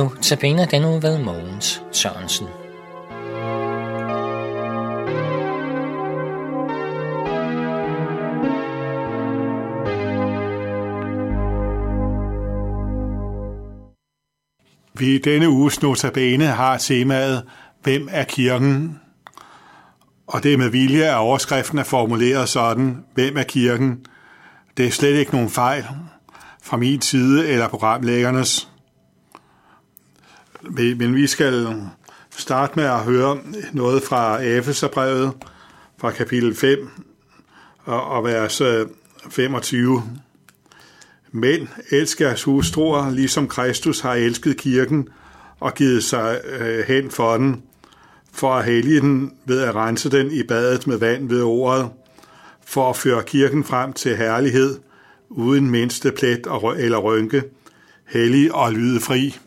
Nu tabiner den uge ved Mogens Sørensen. Vi i denne uges notabene har temaet Hvem er kirken? Og det er med vilje, at overskriften er formuleret sådan, Hvem er kirken? Det er slet ikke nogen fejl fra min side eller programlæggernes. Men vi skal starte med at høre noget fra Efeserbrevet fra kapitel 5 og og vers øh, 25. Mænd Men elsker jeres hustruer, ligesom Kristus har elsket kirken og givet sig øh, hen for den, for at hellige den ved at rense den i badet med vand ved ordet, for at føre kirken frem til herlighed, uden mindste plet eller rynke, hellig og lydefri.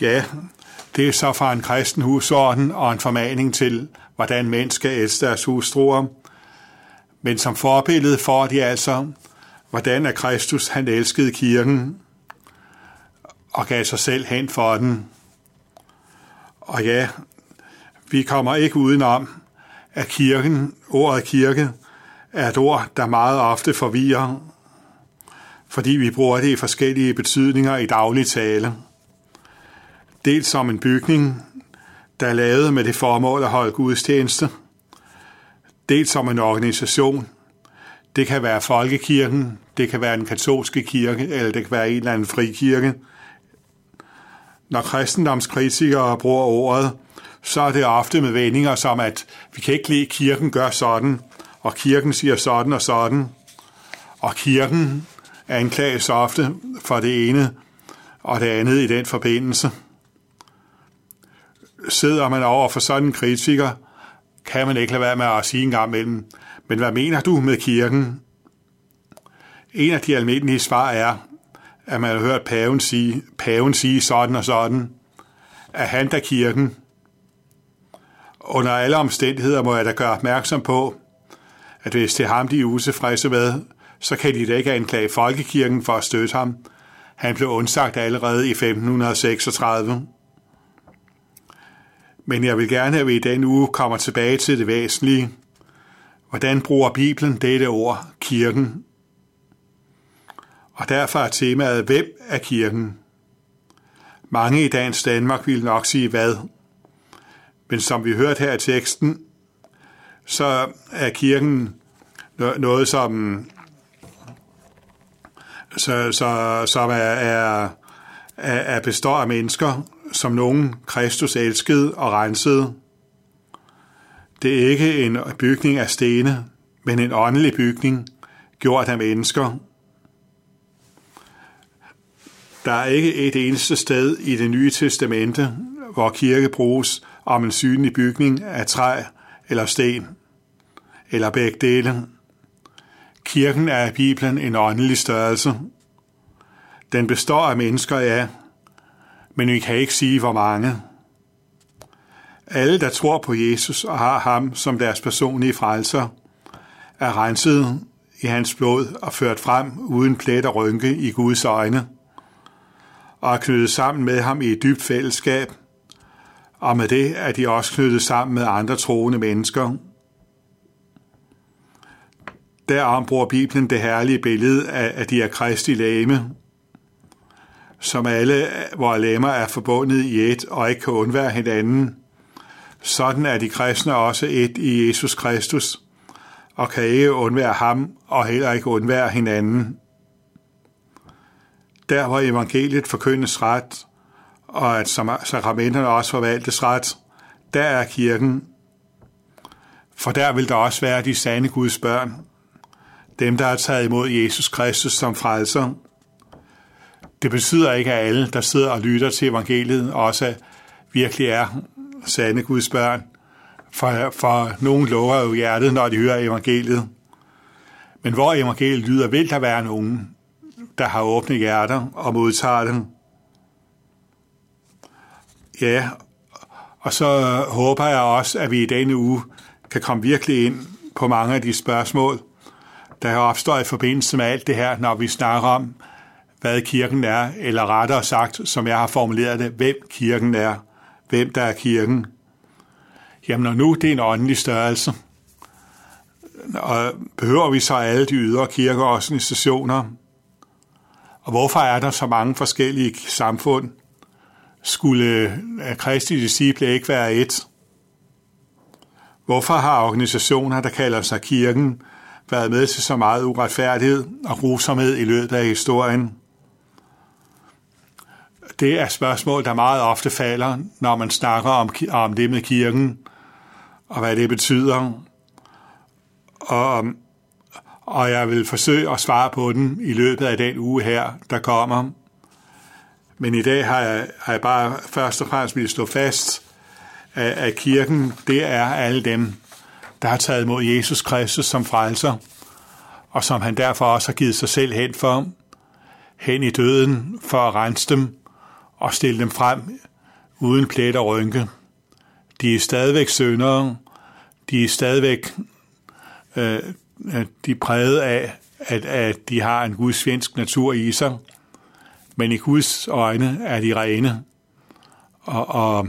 Ja, det er så fra en kristen husorden og en formaning til, hvordan mænd skal elske deres hustruer. Men som forbillede får de altså, hvordan er Kristus han elskede kirken og gav sig selv hen for den. Og ja, vi kommer ikke udenom, at kirken, ordet kirke, er et ord, der meget ofte forvirrer, fordi vi bruger det i forskellige betydninger i daglig tale. Dels som en bygning, der er lavet med det formål at holde gudstjeneste. Dels som en organisation. Det kan være folkekirken, det kan være en katolske kirke, eller det kan være en eller anden frikirke. Når kristendomskritikere bruger ordet, så er det ofte med vendinger som, at vi kan ikke lide, at kirken gør sådan, og kirken siger sådan og sådan. Og kirken anklages ofte for det ene og det andet i den forbindelse sidder man over for sådan en kritiker, kan man ikke lade være med at sige en gang imellem, men hvad mener du med kirken? En af de almindelige svar er, at man har hørt paven sige, paven sige sådan og sådan, at han der kirken. Under alle omstændigheder må jeg da gøre opmærksom på, at hvis det er ham, de er utilfredse med, så kan de da ikke anklage folkekirken for at støtte ham. Han blev undsagt allerede i 1536. Men jeg vil gerne, at vi i denne uge kommer tilbage til det væsentlige. Hvordan bruger Bibelen dette ord, kirken? Og derfor er temaet, hvem er kirken? Mange i dagens Danmark vil nok sige hvad. Men som vi hørte her i teksten, så er kirken noget, som, så, så, som er, er, er består af mennesker, som nogen Kristus elskede og rensede. Det er ikke en bygning af stene, men en åndelig bygning, gjort af mennesker. Der er ikke et eneste sted i det nye testamente, hvor kirke bruges om en synlig bygning af træ eller sten, eller begge dele. Kirken er i Bibelen en åndelig størrelse. Den består af mennesker, ja, men vi kan ikke sige, hvor mange. Alle, der tror på Jesus og har ham som deres personlige frelser, er renset i hans blod og ført frem uden plet og rynke i Guds øjne, og er knyttet sammen med ham i et dybt fællesskab, og med det er de også knyttet sammen med andre troende mennesker. Derom bruger Bibelen det herlige billede af, at de er kristi lame, som alle vores lemmer er forbundet i et og ikke kan undvære hinanden. Sådan er de kristne også et i Jesus Kristus, og kan ikke undvære ham og heller ikke undvære hinanden. Der hvor evangeliet forkyndes ret, og at sakramenterne også forvaltes ret, der er kirken. For der vil der også være de sande Guds børn, dem der har taget imod Jesus Kristus som frelser, det betyder ikke, at alle, der sidder og lytter til evangeliet, også virkelig er sande Guds børn. For, for nogen lover jo hjertet, når de hører evangeliet. Men hvor evangeliet lyder, vil der være nogen, der har åbne hjerter og modtager dem. Ja, og så håber jeg også, at vi i denne uge kan komme virkelig ind på mange af de spørgsmål, der har i forbindelse med alt det her, når vi snakker om, hvad kirken er, eller rettere sagt, som jeg har formuleret det, hvem kirken er, hvem der er kirken. Jamen, når nu det er en åndelig størrelse, og behøver vi så alle de ydre kirkeorganisationer? Og hvorfor er der så mange forskellige samfund? Skulle øh, Kristi disciple ikke være et? Hvorfor har organisationer, der kalder sig kirken, været med til så meget uretfærdighed og grusomhed i løbet af historien? Det er spørgsmål, der meget ofte falder, når man snakker om, om det med kirken, og hvad det betyder. Og, og jeg vil forsøge at svare på den i løbet af den uge her, der kommer. Men i dag har jeg, har jeg bare først og fremmest vil stå fast, at, at kirken, det er alle dem, der har taget imod Jesus Kristus som frelser, og som han derfor også har givet sig selv hen for, hen i døden for at rense dem og stille dem frem uden plet og rynke. De er stadigvæk søndere, de er stadigvæk øh, øh, de er præget af, at, at de har en gudsvensk natur i sig, men i Guds øjne er de rene og, og,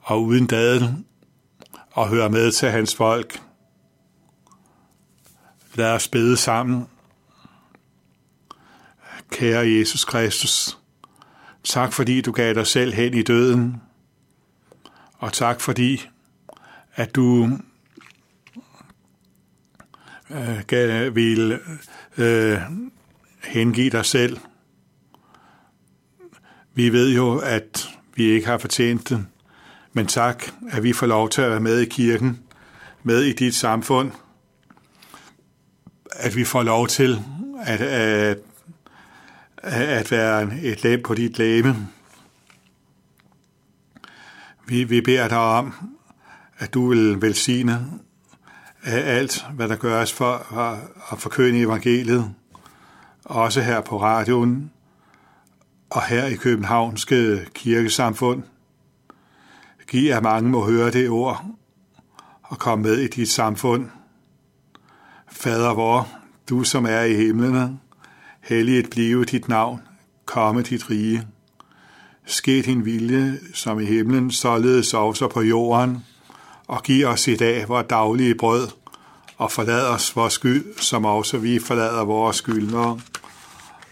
og uden dadel og hører med til hans folk. Lad os bede sammen. Kære Jesus Kristus, tak fordi du gav dig selv hen i døden, og tak fordi, at du øh, vil øh, hengive dig selv. Vi ved jo, at vi ikke har fortjent det, men tak, at vi får lov til at være med i kirken, med i dit samfund, at vi får lov til at, at, at være et lem på dit læme. Vi, vi beder dig om, at du vil velsigne af alt, hvad der gøres for at forkynde evangeliet, også her på radioen og her i Københavnske kirkesamfund. Giv at mange må høre det ord og komme med i dit samfund. Fader vor, du som er i himlene, helliget blive dit navn, komme dit rige. Ske din vilje, som i himlen, således også på jorden – og giv os i dag vores daglige brød, og forlad os vores skyld, som også vi forlader vores skyldnere.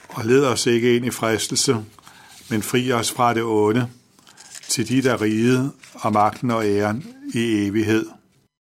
Og led os ikke ind i fristelse, men fri os fra det onde, til de der rige og magten og æren i evighed.